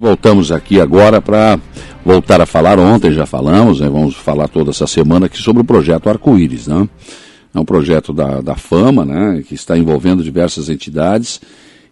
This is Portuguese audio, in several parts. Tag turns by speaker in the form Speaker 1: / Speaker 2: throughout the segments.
Speaker 1: Voltamos aqui agora para voltar a falar. Ontem já falamos, né? vamos falar toda essa semana aqui sobre o projeto Arco-Íris. Né? É um projeto da, da Fama, né? que está envolvendo diversas entidades.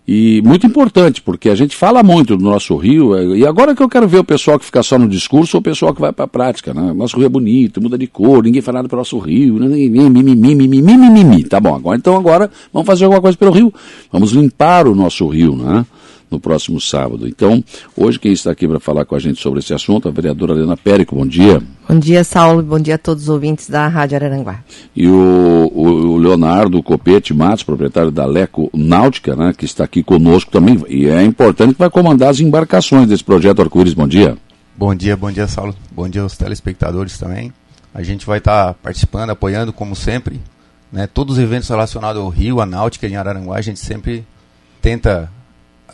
Speaker 1: E muito importante, porque a gente fala muito do nosso rio, e agora que eu quero ver o pessoal que fica só no discurso ou o pessoal que vai para a prática, né? Nosso rio é bonito, muda de cor, ninguém faz nada pelo nosso rio, mimimi, tá bom, agora então agora vamos fazer alguma coisa pelo rio, vamos limpar o nosso rio, né? No próximo sábado. Então, hoje quem está aqui para falar com a gente sobre esse assunto, a vereadora Helena Périco, bom dia.
Speaker 2: Bom dia, Saulo, bom dia a todos os ouvintes da Rádio Araranguá.
Speaker 1: E o, o Leonardo Copete Matos, proprietário da Leco Náutica, né, que está aqui conosco também, e é importante que vai comandar as embarcações desse projeto Arco-Íris, bom dia.
Speaker 3: Bom dia, bom dia, Saulo, bom dia aos telespectadores também. A gente vai estar tá participando, apoiando, como sempre, né, todos os eventos relacionados ao Rio, a Náutica em Araranguá, a gente sempre tenta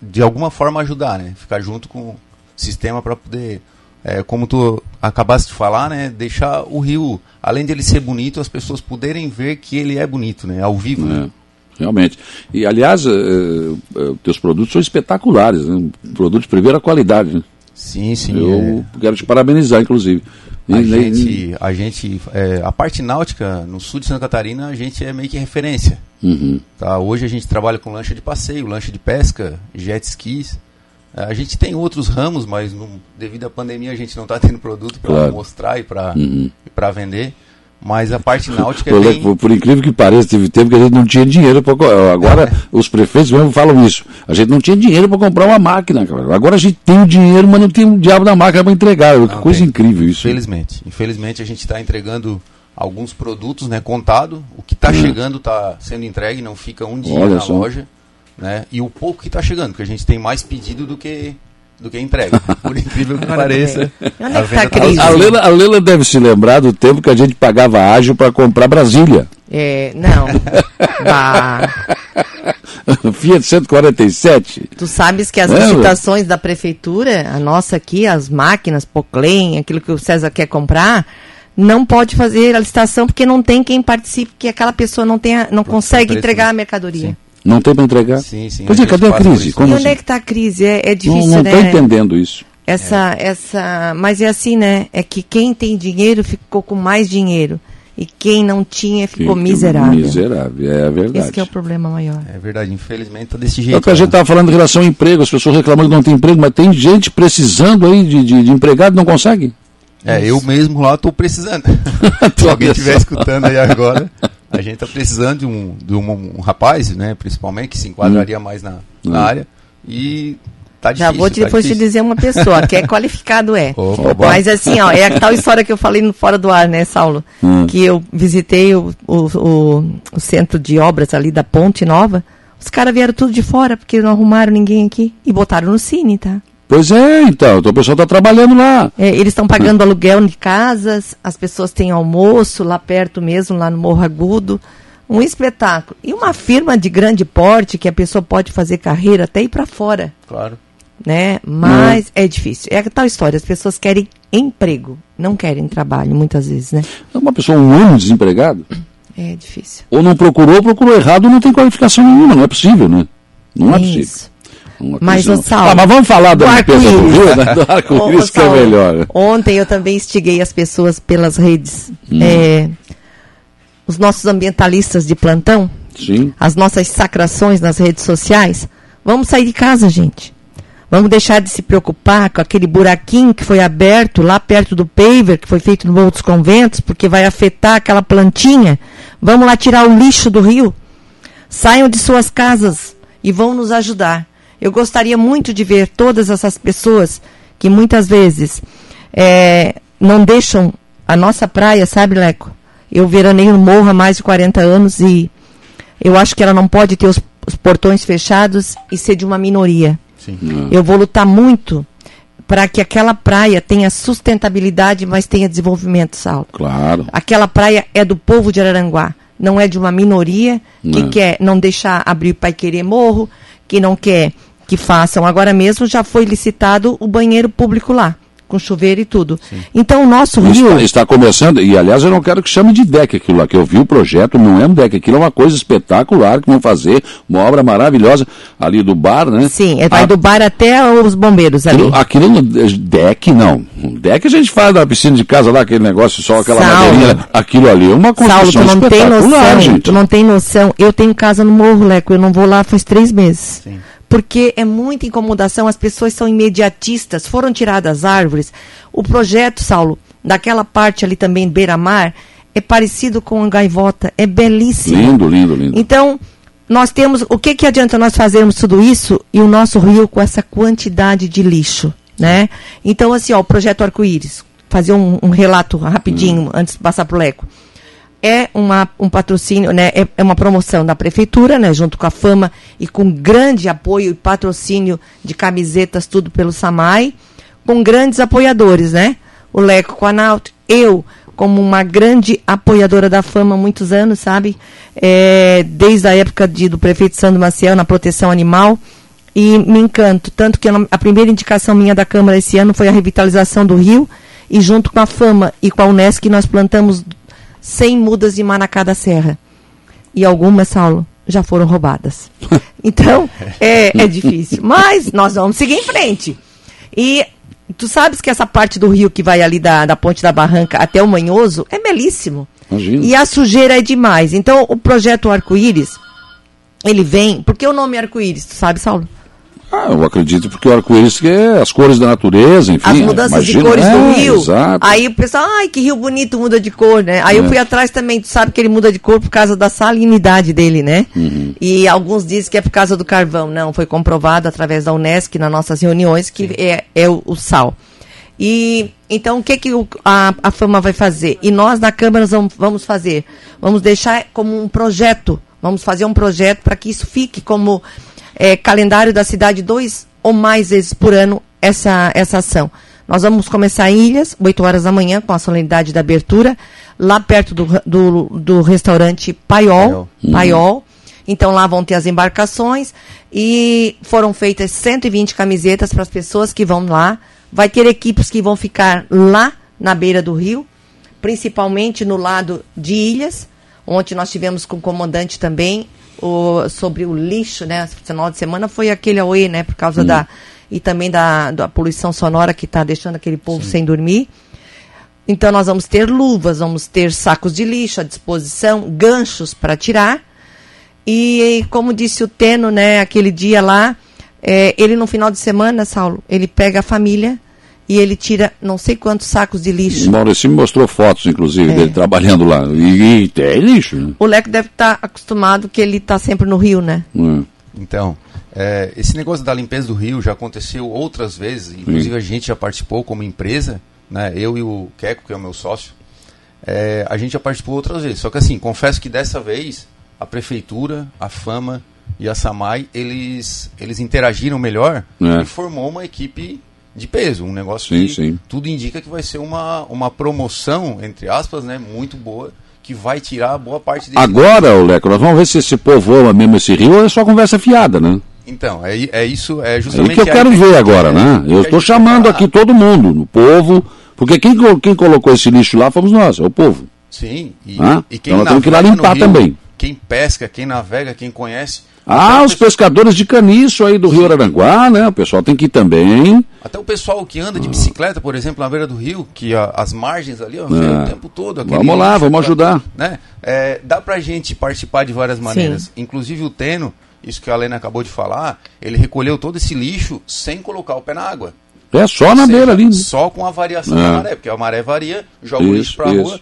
Speaker 3: de alguma forma ajudar, né? Ficar junto com o sistema para poder, é, como tu acabaste de falar, né? Deixar o rio, além de ele ser bonito, as pessoas poderem ver que ele é bonito, né? Ao vivo. Né?
Speaker 1: É. Realmente. E, aliás, uh, uh, teus produtos são espetaculares, né? Produtos de primeira qualidade, né?
Speaker 3: Sim, sim.
Speaker 1: Eu é... quero te parabenizar, inclusive.
Speaker 3: A e, gente, a, gente é, a parte náutica no sul de Santa Catarina, a gente é meio que referência. Uhum. Tá? Hoje a gente trabalha com lancha de passeio, lancha de pesca, jet skis. É, a gente tem outros ramos, mas no, devido à pandemia a gente não está tendo produto para claro. mostrar e para uhum. vender. Mas a parte náutica é bem...
Speaker 1: por, por, incrível que pareça, teve tempo que a gente não tinha dinheiro para. Agora, é. os prefeitos mesmo falam isso. A gente não tinha dinheiro para comprar uma máquina. Agora a gente tem o dinheiro, mas não tem o diabo da máquina para entregar. Não, que coisa tem. incrível isso.
Speaker 3: Infelizmente. Infelizmente a gente está entregando alguns produtos né, contado. O que está hum. chegando está sendo entregue, não fica um dia Olha na só. loja. Né? E o pouco que está chegando, porque a gente tem mais pedido do que do que entrega. Por incrível que pareça.
Speaker 1: Onde é que tá a, crise? A, Lela, a Lela deve se lembrar do tempo que a gente pagava ágil para comprar Brasília.
Speaker 2: É, não.
Speaker 1: Fiat 147.
Speaker 2: Tu sabes que as Lembra? licitações da prefeitura, a nossa aqui, as máquinas, Poclem, aquilo que o César quer comprar, não pode fazer a licitação porque não tem quem participe, porque aquela pessoa não, tem a, não consegue entregar a mercadoria. Sim.
Speaker 1: Não tem para entregar?
Speaker 3: Sim, sim.
Speaker 1: Pois é, cadê a crise?
Speaker 2: Como e onde assim? é que está a crise? É, é difícil,
Speaker 1: não,
Speaker 2: não
Speaker 1: né? Não estou entendendo isso.
Speaker 2: Essa, é. essa, mas é assim, né? É que quem tem dinheiro ficou com mais dinheiro e quem não tinha ficou que, miserável.
Speaker 1: Miserável, é verdade.
Speaker 2: Esse é o problema maior.
Speaker 3: É verdade, infelizmente está desse jeito. É
Speaker 1: o que a gente estava falando em relação ao emprego, as pessoas reclamando que não tem emprego, mas tem gente precisando aí de, de, de empregado e não consegue.
Speaker 3: É, Isso. eu mesmo lá estou precisando. Se alguém estiver escutando aí agora, a gente está precisando de, um, de um, um, rapaz, né, principalmente, que se enquadraria hum. mais na, na hum. área. E tá difícil.
Speaker 2: Já vou
Speaker 3: te,
Speaker 2: tá depois
Speaker 3: difícil.
Speaker 2: te dizer uma pessoa, que é qualificado é. Opa, Mas assim, ó, é a tal história que eu falei no Fora do Ar, né, Saulo? Hum. Que eu visitei o, o, o, o centro de obras ali da Ponte Nova. Os caras vieram tudo de fora, porque não arrumaram ninguém aqui. E botaram no Cine, tá?
Speaker 1: Pois é, então, então o pessoal está trabalhando lá.
Speaker 2: É, eles estão pagando aluguel de casas, as pessoas têm almoço lá perto mesmo, lá no Morro Agudo. Um espetáculo. E uma firma de grande porte que a pessoa pode fazer carreira até ir para fora.
Speaker 3: Claro.
Speaker 2: Né? Mas é. é difícil. É tal história, as pessoas querem emprego, não querem trabalho, muitas vezes, né?
Speaker 1: Uma pessoa um ano desempregado?
Speaker 2: É difícil.
Speaker 1: Ou não procurou, procurou errado, não tem qualificação nenhuma, não é possível, né? Não é, é possível.
Speaker 2: Mas, o Saulo,
Speaker 1: ah, mas vamos falar da limpeza do rio, né? do arco-íris que é melhor.
Speaker 2: Ontem eu também instiguei as pessoas pelas redes, hum. é, os nossos ambientalistas de plantão,
Speaker 1: Sim.
Speaker 2: as nossas sacrações nas redes sociais. Vamos sair de casa, gente. Vamos deixar de se preocupar com aquele buraquinho que foi aberto lá perto do paver, que foi feito no Morro dos Conventos, porque vai afetar aquela plantinha. Vamos lá tirar o lixo do rio. Saiam de suas casas e vão nos ajudar. Eu gostaria muito de ver todas essas pessoas que muitas vezes é, não deixam a nossa praia, sabe, Leco? Eu veraneio no morro há mais de 40 anos e eu acho que ela não pode ter os, os portões fechados e ser de uma minoria. Sim. Eu vou lutar muito para que aquela praia tenha sustentabilidade, mas tenha desenvolvimento, Saulo.
Speaker 1: Claro.
Speaker 2: Aquela praia é do povo de Araranguá, não é de uma minoria que não. quer não deixar abrir para querer morro, que não quer que façam. Agora mesmo já foi licitado o banheiro público lá, com chuveiro e tudo. Então o nosso rio.
Speaker 1: Está, está começando, e aliás eu não quero que chame de deck aquilo lá, que eu vi o projeto, não é um deck, aquilo é uma coisa espetacular que vão fazer, uma obra maravilhosa ali do bar, né?
Speaker 2: Sim, é, vai
Speaker 1: Ah,
Speaker 2: do bar até os bombeiros ali.
Speaker 1: Aquilo, aquilo não- deck não. Deck a gente faz na piscina de casa lá, aquele negócio, só aquela
Speaker 2: Saulo.
Speaker 1: madeirinha. Aquilo ali é uma
Speaker 2: Saulo,
Speaker 1: construção
Speaker 2: tu não tem noção,
Speaker 1: gente.
Speaker 2: tu não tem noção. Eu tenho casa no Morro, Leco, eu não vou lá faz três meses.
Speaker 3: Sim.
Speaker 2: Porque é muita incomodação, as pessoas são imediatistas, foram tiradas árvores. O projeto, Saulo, daquela parte ali também, beira-mar, é parecido com a gaivota, é belíssimo.
Speaker 1: Lindo, lindo, lindo.
Speaker 2: Então, nós temos. O que, que adianta nós fazermos tudo isso e o nosso rio com essa quantidade de lixo? Né? Então, assim, ó, o projeto Arco-Íris, fazer um, um relato rapidinho antes de passar para o Leco. É uma, um patrocínio, né? É, é uma promoção da prefeitura, né? Junto com a Fama e com grande apoio e patrocínio de camisetas, tudo pelo Samai, com grandes apoiadores, né? O Leco com a eu como uma grande apoiadora da Fama há muitos anos, sabe? É, desde a época de, do prefeito Sandro Maciel na proteção animal e me encanto. Tanto que a primeira indicação minha da Câmara esse ano foi a revitalização do rio e junto com a Fama e com a Unesc nós plantamos 100 mudas de Manacá da Serra. E algumas, Saulo, já foram roubadas. Então, é, é difícil. Mas nós vamos seguir em frente. E tu sabes que essa parte do rio que vai ali da, da Ponte da Barranca até o Manhoso é belíssimo.
Speaker 1: Imagina.
Speaker 2: E a sujeira é demais. Então, o projeto Arco-Íris, ele vem. Por que o nome Arco-Íris? Tu sabe, Saulo?
Speaker 1: Ah, eu acredito porque o arco-íris que é as cores da natureza, enfim.
Speaker 2: As mudanças de
Speaker 1: imagina-
Speaker 2: cores do
Speaker 1: é,
Speaker 2: rio.
Speaker 1: Exato.
Speaker 2: Aí o pessoal, ai, que rio bonito, muda de cor, né? Aí eu
Speaker 1: É.
Speaker 2: fui atrás também, tu sabe que ele muda de cor por causa da salinidade dele, né?
Speaker 1: Uhum.
Speaker 2: E alguns dizem que é por causa do carvão. Não, foi comprovado através da Unesc nas nossas reuniões que é, é o, o sal. E então o que, que o- a, a Fama vai fazer? E nós na Câmara vamos, vamos fazer? Vamos deixar como um projeto. Vamos fazer um projeto para que isso fique como é, calendário da cidade dois ou mais vezes por ano essa, essa ação. Nós vamos começar em Ilhas, 8 horas da manhã, com a solenidade da abertura, lá perto do, do, do restaurante Paiol.
Speaker 3: Paiol.
Speaker 2: Paiol. Então lá vão ter as embarcações e foram feitas 120 camisetas para as pessoas que vão lá. Vai ter equipes que vão ficar lá na beira do rio, principalmente no lado de Ilhas. Ontem nós tivemos com o comandante também o- sobre o lixo, né? Esse final de semana foi aquele auê, né? Por causa da. E também da, da poluição sonora que está deixando aquele povo sem dormir. Então nós vamos ter luvas, vamos ter sacos de lixo à disposição, ganchos para tirar. E como disse o Teno, né, aquele dia lá, é, ele no final de semana, Saulo, ele pega a família e ele tira não sei quantos sacos de
Speaker 1: O
Speaker 2: lixo.
Speaker 1: Maurício me mostrou fotos, inclusive,
Speaker 2: É.
Speaker 1: dele trabalhando lá. E, e é lixo, né?
Speaker 2: O Leco deve estar acostumado que ele está sempre no Rio, né?
Speaker 1: É.
Speaker 3: Então, é, esse negócio da limpeza do rio já aconteceu outras vezes, inclusive a gente já participou como empresa, né? Eu e o Queco, que é o meu sócio, é, a gente já participou outras vezes. Só que assim, confesso que dessa vez a prefeitura, a Fama e a Samai, eles, eles interagiram melhor
Speaker 1: É.
Speaker 3: e formou uma equipe de peso, um negócio
Speaker 1: Sim,
Speaker 3: que
Speaker 1: sim.
Speaker 3: tudo indica que vai ser uma, uma promoção, entre aspas, né, muito boa, que vai tirar boa parte
Speaker 1: Agora, o Leco, nós vamos ver se esse povo ama mesmo esse rio ou é só conversa fiada, né?
Speaker 3: Então, é, é isso, é
Speaker 1: É
Speaker 3: justamente
Speaker 1: que eu quero ver agora,
Speaker 3: é,
Speaker 1: né? Eu estou chamando aqui todo mundo, o povo, porque quem, quem colocou esse lixo lá fomos nós, é o povo.
Speaker 3: Sim, e,
Speaker 1: Ah,
Speaker 3: e quem
Speaker 1: então nós temos que ir lá limpar
Speaker 3: rio,
Speaker 1: também.
Speaker 3: Quem pesca, quem navega, quem conhece.
Speaker 1: Ah,
Speaker 3: até,
Speaker 1: os
Speaker 3: o pe-
Speaker 1: pescadores de caniço aí do Rio Araranguá, né? O pessoal tem que ir também.
Speaker 3: até o pessoal que anda de bicicleta, por exemplo, na beira do rio, que a- as margens ali, ó,
Speaker 1: É.
Speaker 3: o tempo todo. aquele
Speaker 1: Vamos lá, vamos ajudar.
Speaker 3: Né? É, dá pra gente participar de várias maneiras. Inclusive o Teno, isso que a Helena acabou de falar, ele recolheu todo esse lixo sem colocar o pé na água.
Speaker 1: É só na
Speaker 3: seja,
Speaker 1: beira ali. né?
Speaker 3: Só com a variação
Speaker 1: É.
Speaker 3: da maré, porque a maré varia, joga o
Speaker 1: Isso,
Speaker 3: lixo pra
Speaker 1: isso.
Speaker 3: rua,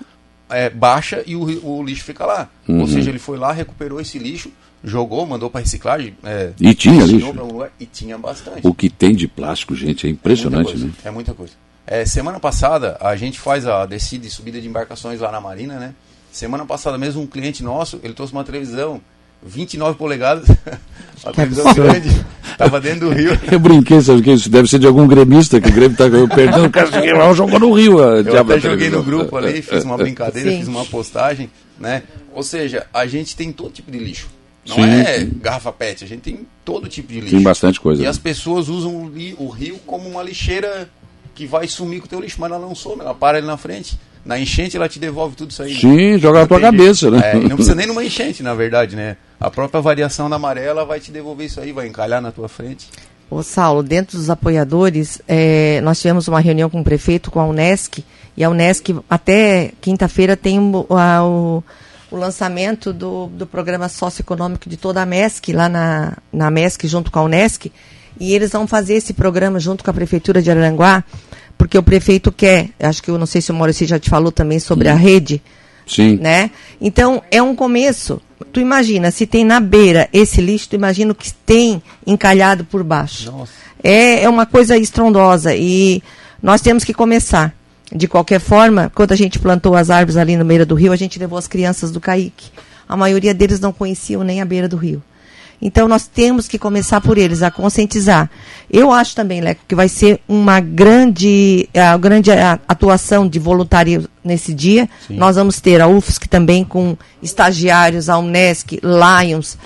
Speaker 3: é, baixa e o, o lixo fica lá.
Speaker 1: Uhum.
Speaker 3: Ou seja, ele foi lá, recuperou esse lixo, jogou, mandou pra reciclagem. É,
Speaker 1: E tinha lixo.
Speaker 3: um lugar, e tinha bastante.
Speaker 1: O que tem de plástico, gente, é impressionante,
Speaker 3: muita coisa,
Speaker 1: né?
Speaker 3: É muita coisa. É, semana passada, a gente faz a descida e subida de embarcações lá na Marina, né? Semana passada mesmo, um cliente nosso, ele trouxe uma televisão 29 polegadas, uma televisão grande, tava dentro do rio.
Speaker 1: Eu brinquei, sabe o que? Isso deve ser de algum gremista, que o Grêmio tá perdendo, o cara lá, jogou no Rio. a
Speaker 3: Eu até joguei no grupo ali, fiz uma brincadeira,
Speaker 2: Sim.
Speaker 3: fiz uma postagem, né? Ou seja, a gente tem todo tipo de lixo. Não
Speaker 1: Sim,
Speaker 3: é
Speaker 1: sim.
Speaker 3: garrafa pet, a gente tem todo tipo de lixo.
Speaker 1: Tem bastante coisa.
Speaker 3: E
Speaker 1: né?
Speaker 3: as pessoas usam o li- o rio como uma lixeira que vai sumir com o teu lixo, mas ela não some, ela para ali na frente. Na enchente ela te devolve tudo isso aí. né?
Speaker 1: Sim, joga na tua cabeça, né?
Speaker 3: É, não precisa nem numa enchente, na verdade, né? A própria variação da maré ela vai te devolver isso aí, vai encalhar na tua frente.
Speaker 2: Ô Saulo, dentro dos apoiadores, eh, nós tivemos uma reunião com o prefeito, com a Unesc, e a Unesc até quinta-feira tem o, a- o- o lançamento do, do programa socioeconômico de toda a MESC, lá na, na MESC, junto com a Unesc, e eles vão fazer esse programa junto com a Prefeitura de Araranguá, porque o prefeito quer, acho que eu não sei se o Maurício já te falou também sobre a rede,
Speaker 1: Sim.
Speaker 2: né? Então, é um começo. Tu imagina, se tem na beira esse lixo, tu imagina o que tem encalhado por baixo.
Speaker 3: Nossa.
Speaker 2: É, é uma coisa estrondosa e nós temos que começar. De qualquer forma, quando a gente plantou as árvores ali no beira do rio, a gente levou as crianças do Caique. A maioria deles não conheciam nem a beira do rio. Então nós temos que começar por eles, a conscientizar. Eu acho também, Leco, que vai ser uma grande, a grande atuação de voluntário nesse dia. Nós vamos ter a UFSC também com estagiários, a Unesc, Lions,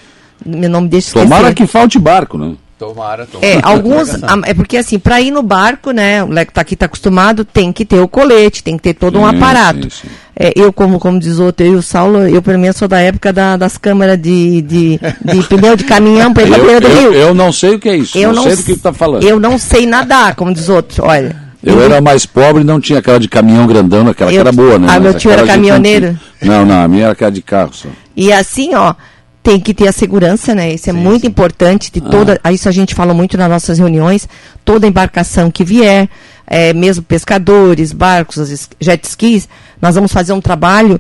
Speaker 2: meu nome deixa eu
Speaker 1: Tomara
Speaker 2: esquecer.
Speaker 1: que falte barco, né?
Speaker 3: Tomara, tomara.
Speaker 2: É, alguns. a- É porque assim, para ir no barco, né? O Leco tá aqui, tá acostumado, tem que ter o colete, tem que ter todo um
Speaker 1: Sim,
Speaker 2: aparato.
Speaker 1: sim, sim.
Speaker 2: É, eu, como, como diz o outro, eu e o Saulo, eu pelo menos sou da época da- das câmaras de, de, de pneu de caminhão para ir pra
Speaker 1: Eu,
Speaker 2: beira do
Speaker 1: eu,
Speaker 2: rio.
Speaker 1: eu não sei o que é isso.
Speaker 2: Eu
Speaker 1: não,
Speaker 2: não
Speaker 1: sei do que tá falando.
Speaker 2: Eu não sei nadar, como diz outro. Olha.
Speaker 1: Eu era mais pobre e não tinha aquela de caminhão grandão, aquela que
Speaker 2: Eu-
Speaker 1: era boa, né?
Speaker 2: Ah, meu tio era caminhoneiro?
Speaker 1: Não, não, a minha era aquela de carro só.
Speaker 2: E assim, ó, tem que ter a segurança, né? Isso é
Speaker 3: Sim,
Speaker 2: muito
Speaker 3: sim.
Speaker 2: importante. De toda, Isso a gente fala muito nas nossas reuniões. Toda embarcação que vier, é, mesmo pescadores, barcos, jet skis, nós vamos fazer um trabalho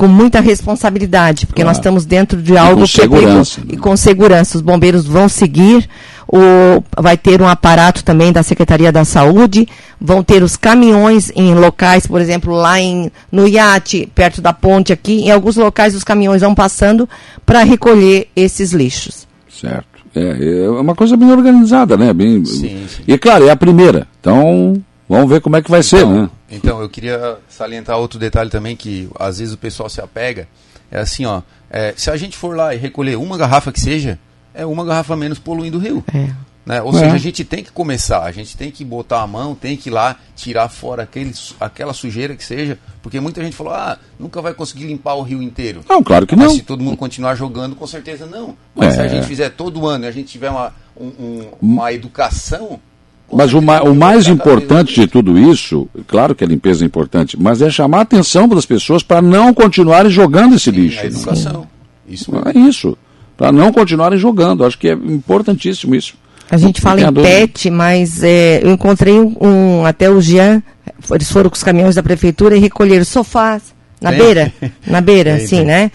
Speaker 2: com muita responsabilidade, porque nós
Speaker 1: Claro.
Speaker 2: estamos dentro de algo
Speaker 1: com
Speaker 2: que é perigoso.
Speaker 1: segurança, né?
Speaker 2: E com segurança. Os bombeiros vão seguir, o, vai ter um aparato também da Secretaria da Saúde, vão ter os caminhões em locais, por exemplo, lá em, no iate, perto da ponte aqui, em alguns locais os caminhões vão passando para recolher esses lixos.
Speaker 1: Certo. É, é uma coisa bem organizada, né? Bem...
Speaker 3: Sim, sim.
Speaker 1: E claro, é a primeira. Então, vamos ver como é que vai ser,
Speaker 3: Então,
Speaker 1: né?
Speaker 3: Então, eu queria salientar outro detalhe também que às vezes o pessoal se apega. É assim, ó. é, se a gente for lá e recolher uma garrafa que seja, é uma garrafa menos poluindo o rio.
Speaker 2: É.
Speaker 3: Né? Ou
Speaker 1: É.
Speaker 3: seja, a gente tem que começar, a gente tem que botar a mão, tem que ir lá tirar fora aquele, aquela sujeira que seja, porque muita gente falou, ah, nunca vai conseguir limpar o rio inteiro.
Speaker 1: Não, claro que
Speaker 3: Mas
Speaker 1: não.
Speaker 3: se todo mundo continuar jogando, com certeza não. Mas se
Speaker 1: É.
Speaker 3: a gente fizer todo ano e a gente tiver uma, um- um- uma educação.
Speaker 1: Mas o, ma- o mais importante de tudo isso, claro que a limpeza é importante, mas é chamar a atenção das pessoas para não continuarem jogando esse
Speaker 3: Sim,
Speaker 1: lixo.
Speaker 3: a educação. Isso mesmo.
Speaker 1: É isso. Para não continuarem jogando. Acho que é importantíssimo isso.
Speaker 2: A gente fala em. PET, mas é, eu encontrei um, até o Jean, eles foram com os caminhões da prefeitura e recolheram sofás na
Speaker 3: Tem?
Speaker 2: beira, na beira, assim, né?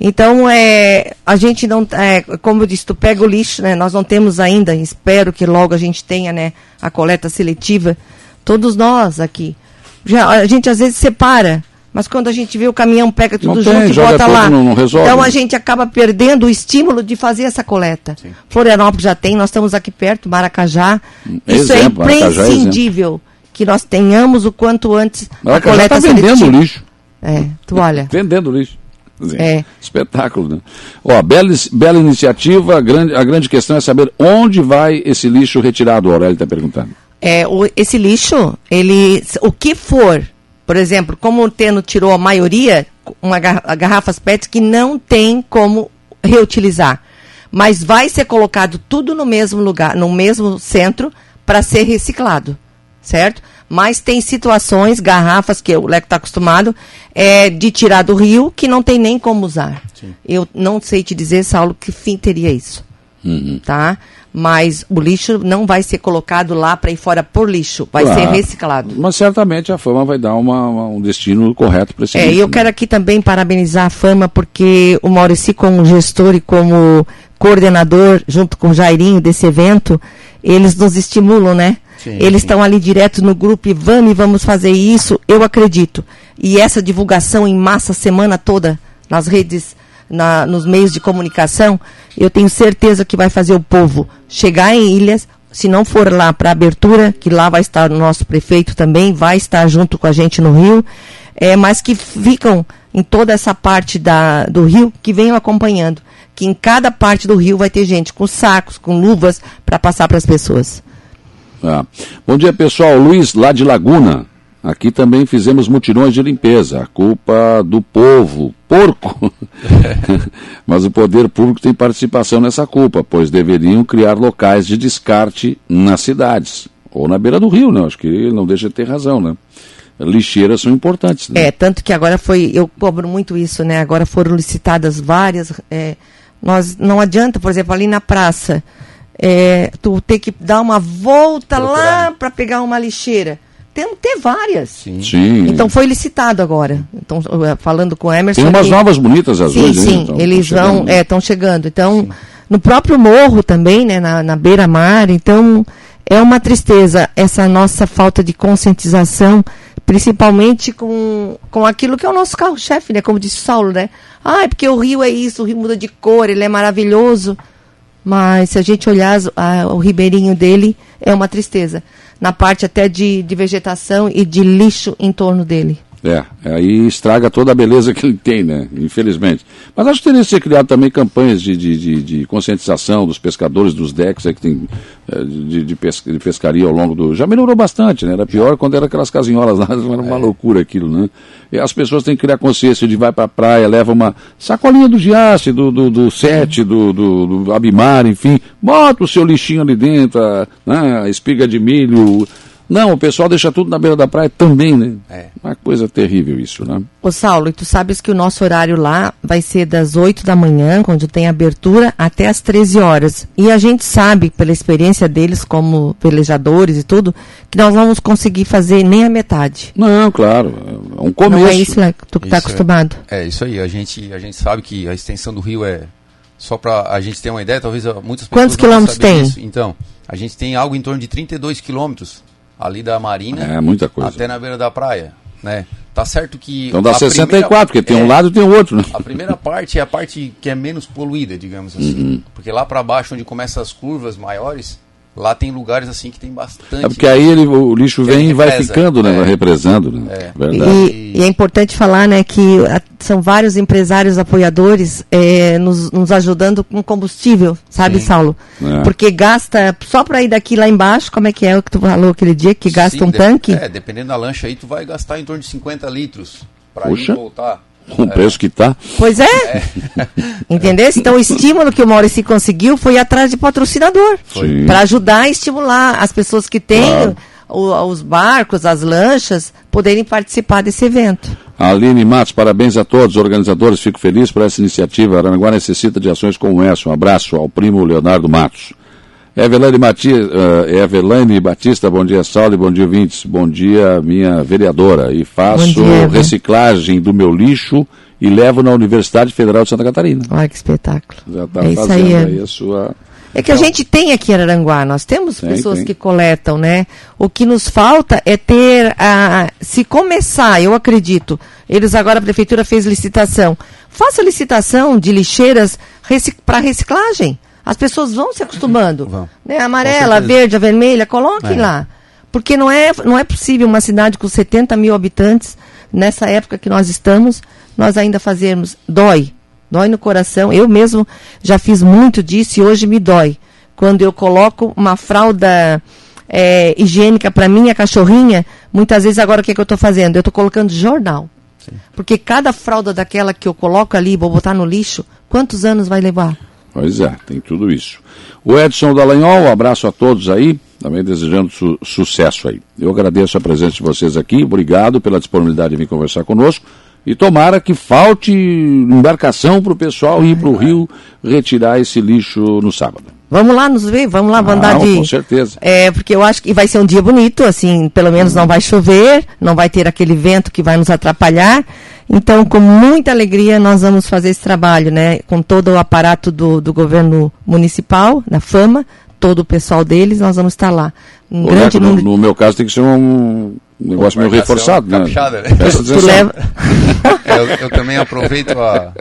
Speaker 2: Então, é, a gente não, é, como eu disse, tu pega o lixo, né? Nós não temos ainda, espero que logo a gente tenha, né, a coleta seletiva. Todos nós aqui. Já, a gente às vezes separa, mas quando a gente vê o caminhão pega tudo
Speaker 1: Não
Speaker 2: junto
Speaker 1: tem,
Speaker 2: e bota lá.
Speaker 1: não- não resolve.
Speaker 2: Então a gente acaba perdendo o estímulo de fazer essa coleta.
Speaker 3: Sim.
Speaker 2: Florianópolis já tem, nós estamos aqui perto, Maracajá.
Speaker 1: É
Speaker 2: Isso
Speaker 1: exemplo,
Speaker 2: é
Speaker 1: Maracajá é
Speaker 2: imprescindível que nós tenhamos o quanto antes
Speaker 1: Mas
Speaker 2: a coleta
Speaker 1: está vendendo
Speaker 2: seletiva.
Speaker 1: lixo.
Speaker 2: É, tu olha.
Speaker 1: Vendendo lixo. Dizer,
Speaker 2: É.
Speaker 1: Espetáculo, né? Ó, bela, bela iniciativa. A grande, a grande questão é saber onde vai esse lixo retirado, o Aurélio está perguntando.
Speaker 2: É, o- esse lixo, ele, o que for, por exemplo, como o Teno tirou a maioria, uma garra- garrafas PET que não tem como reutilizar, mas vai ser colocado tudo no mesmo lugar, no mesmo centro, para ser reciclado, certo? Mas tem situações, garrafas que o Leco está acostumado, é, de tirar do rio que não tem nem como usar.
Speaker 3: Sim.
Speaker 2: Eu não sei te dizer, Saulo, que fim teria isso
Speaker 1: Uhum.
Speaker 2: tá? Mas o lixo não vai ser colocado lá para ir fora por lixo, vai
Speaker 1: Claro.
Speaker 2: ser reciclado.
Speaker 1: Mas certamente a fama vai dar uma- uma- um destino correto para esse
Speaker 2: É, e
Speaker 1: lixo.
Speaker 2: eu
Speaker 1: né?
Speaker 2: quero aqui também parabenizar a Fama, porque o Maurici, como gestor e como coordenador, junto com o Jairinho desse evento, eles nos estimulam, né?
Speaker 3: Sim,
Speaker 2: eles estão ali direto no grupo e vamos, e vamos fazer isso, eu acredito. E essa divulgação em massa a semana toda nas redes, na- nos meios de comunicação, eu tenho certeza que vai fazer o povo chegar em Ilhas, se não for lá para abertura, que lá vai estar o nosso prefeito também, vai estar junto com a gente no Rio, é, mas que ficam em toda essa parte da, do Rio, que venham acompanhando. Que em cada parte do Rio vai ter gente com sacos, com luvas, para passar para as pessoas.
Speaker 1: É. Bom dia, pessoal. Luiz, lá de Laguna. Aqui também fizemos mutirões de limpeza. A culpa do povo, porco. Mas o poder público tem participação nessa culpa, pois deveriam criar locais de descarte nas cidades. Ou na beira do rio, né? Acho que ele não deixa de ter razão, né? Lixeiras são importantes. Né?
Speaker 2: É, tanto que agora foi, eu cobro muito isso, né? Agora foram licitadas várias. É, nós não adianta, por exemplo, ali na praça, é, tu ter que dar uma volta Procurar. lá para pegar uma lixeira tem que ter várias.
Speaker 1: Sim. sim.
Speaker 2: Então foi licitado agora. Então, falando com o Emerson.
Speaker 1: Tem umas ele... novas bonitas azuis.
Speaker 2: Sim, sim. Então, eles vão, estão chegando. Então, sim. no próprio morro também, né, na, na beira-mar. Então, é uma tristeza essa nossa falta de conscientização, principalmente com, com aquilo que é o nosso carro-chefe, né? Como disse o Saulo, né? Ah, é porque o rio é isso, o rio muda de cor, ele é maravilhoso. Mas se a gente olhar a, o ribeirinho dele, é uma tristeza na parte até de, de vegetação e de lixo em torno dele.
Speaker 1: É, aí estraga toda a beleza que ele tem, né? Infelizmente. Mas acho que teria que ser criado também campanhas de, de, de, de conscientização dos pescadores, dos decks aí que tem é, de, de, pesca, de, pescaria ao longo do. Já melhorou bastante, né? Era pior quando era aquelas casinholas lá, era uma é. loucura aquilo, né? E as pessoas têm que criar consciência de vai para a praia, leva uma sacolinha do Giasse, do, do, do Sete, do, do, do Abimar, enfim, bota o seu lixinho ali dentro, a, né, a espiga de milho não, o pessoal deixa tudo na beira da praia também, né? É. Uma coisa terrível isso, né?
Speaker 2: Ô Saulo, e tu sabes que o nosso horário lá vai ser das 8 da manhã, quando tem abertura, até as 13 horas. E a gente sabe, pela experiência deles como velejadores e tudo, que nós não vamos conseguir fazer nem a metade.
Speaker 1: Não, claro. É um começo. Não é
Speaker 2: isso, né, tu que está acostumado.
Speaker 3: É, é, isso aí. A gente, a gente sabe que a extensão do rio é... Só para a gente ter uma ideia, talvez muitas pessoas
Speaker 2: Quantos quilômetros tem? Isso.
Speaker 3: Então, a gente tem algo em torno de 32 quilômetros ali da Marina
Speaker 1: é, muita coisa.
Speaker 3: até na beira da praia, né? Tá certo que
Speaker 1: Então dá 64, primeira, porque tem é, um lado e tem o outro, né?
Speaker 3: A primeira parte é a parte que é menos poluída, digamos assim. Uhum. Porque lá para baixo onde começam as curvas maiores, Lá tem lugares assim que tem bastante.
Speaker 1: É porque aí ele, o lixo vem e vai ficando, né? É. Vai represando, né?
Speaker 2: É. Verdade. E, e, é importante falar, né, que a, são vários empresários apoiadores é, nos, nos, ajudando com combustível, sabe, Sim. Saulo? É. Porque gasta, só para ir daqui lá embaixo, como é que é o que tu falou aquele dia, que gasta Sim, um tanque?
Speaker 3: É, dependendo da lancha aí, tu vai gastar em torno de 50 litros para ir e voltar
Speaker 1: com o preço que está.
Speaker 2: Pois é. é. Entendeu? Então o estímulo que o Maurício conseguiu foi atrás de patrocinador. Para ajudar a estimular as pessoas que têm claro. o, os barcos, as lanchas, poderem participar desse evento.
Speaker 1: Aline Matos, parabéns a todos os organizadores, fico feliz por essa iniciativa. Aranaguá necessita de ações como essa. Um abraço ao primo Leonardo Matos. Evelane, Mati, uh, Evelane Batista, bom dia, Saulo, bom dia, Vintes, bom dia, minha vereadora. E faço dia, reciclagem do meu lixo e levo na Universidade Federal de Santa Catarina.
Speaker 2: Olha que espetáculo.
Speaker 1: Já está é fazendo aí, é. aí, a sua...
Speaker 2: É que a gente tem aqui em Araranguá, nós temos tem, pessoas tem. que coletam, né? O que nos falta é ter a. Se começar, eu acredito, eles agora, a prefeitura fez licitação. Faça licitação de lixeiras recic para reciclagem. As pessoas vão se acostumando. Vão. Né? Amarela, verde, a vermelha, coloquem é. lá. Porque não é, não é possível uma cidade com 70 mil habitantes, nessa época que nós estamos, nós ainda fazermos. Dói. Dói no coração. Eu mesmo já fiz muito disso e hoje me dói. Quando eu coloco uma fralda é, higiênica para minha cachorrinha, muitas vezes agora o que, que eu estou fazendo? Eu estou colocando jornal. Sim. Porque cada fralda daquela que eu coloco ali, vou botar no lixo, quantos anos vai levar?
Speaker 1: Pois é, tem tudo isso. O Edson Dallagnol, um abraço a todos aí, também desejando su sucesso aí. Eu agradeço a presença de vocês aqui, obrigado pela disponibilidade de vir conversar conosco. E tomara que falte embarcação para o pessoal ir para o Rio retirar esse lixo no sábado.
Speaker 2: Vamos lá nos ver, vamos lá, vamos andar de.
Speaker 1: Com certeza.
Speaker 2: É, porque eu acho que vai ser um dia bonito, assim, pelo menos não vai chover, não vai ter aquele vento que vai nos atrapalhar. Então, com muita alegria, nós vamos fazer esse trabalho, né? Com todo o aparato do, do governo municipal, da FAMA, todo o pessoal deles, nós vamos estar lá.
Speaker 1: Um grande no, no, meu caso tem que ser um negócio meio reforçado, né? Capuchada, né?
Speaker 3: Tu leva... eu, eu, também aproveito a,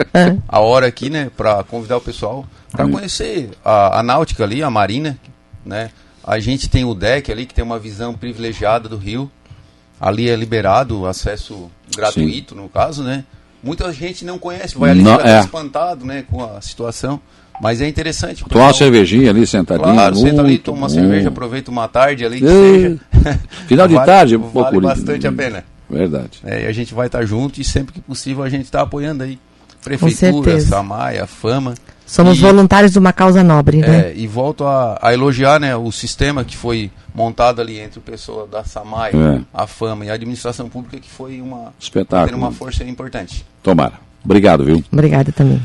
Speaker 3: a hora aqui, né, para convidar o pessoal para hum. conhecer a, a náutica ali, a marina, né? A gente tem o deck ali que tem uma visão privilegiada do rio. Ali é liberado acesso gratuito, Sim. no caso, né? Muita gente não conhece, vai ali não, é. espantado, né, com a situação. Mas é interessante.
Speaker 1: Tomar uma cervejinha ali, sentadinho.
Speaker 3: Claro, senta ali, toma uma
Speaker 1: bom.
Speaker 3: cerveja, aproveita uma tarde ali, que
Speaker 1: É.
Speaker 3: seja.
Speaker 1: Final de
Speaker 3: Vale-
Speaker 1: tarde,
Speaker 3: vale bastante a pena.
Speaker 1: Verdade.
Speaker 3: É, e a gente vai estar junto e sempre que possível a gente está apoiando aí. Prefeitura. Samaia, Fama.
Speaker 2: Somos
Speaker 3: E-
Speaker 2: voluntários de uma causa nobre, né?
Speaker 3: É, e volto a, a elogiar né, o sistema que foi montado ali entre o pessoal da Samaia,
Speaker 1: É.
Speaker 3: a Fama e a administração pública, que foi uma,
Speaker 1: Espetáculo.
Speaker 3: uma força importante.
Speaker 1: Tomara. Obrigado, viu?
Speaker 2: Obrigada também.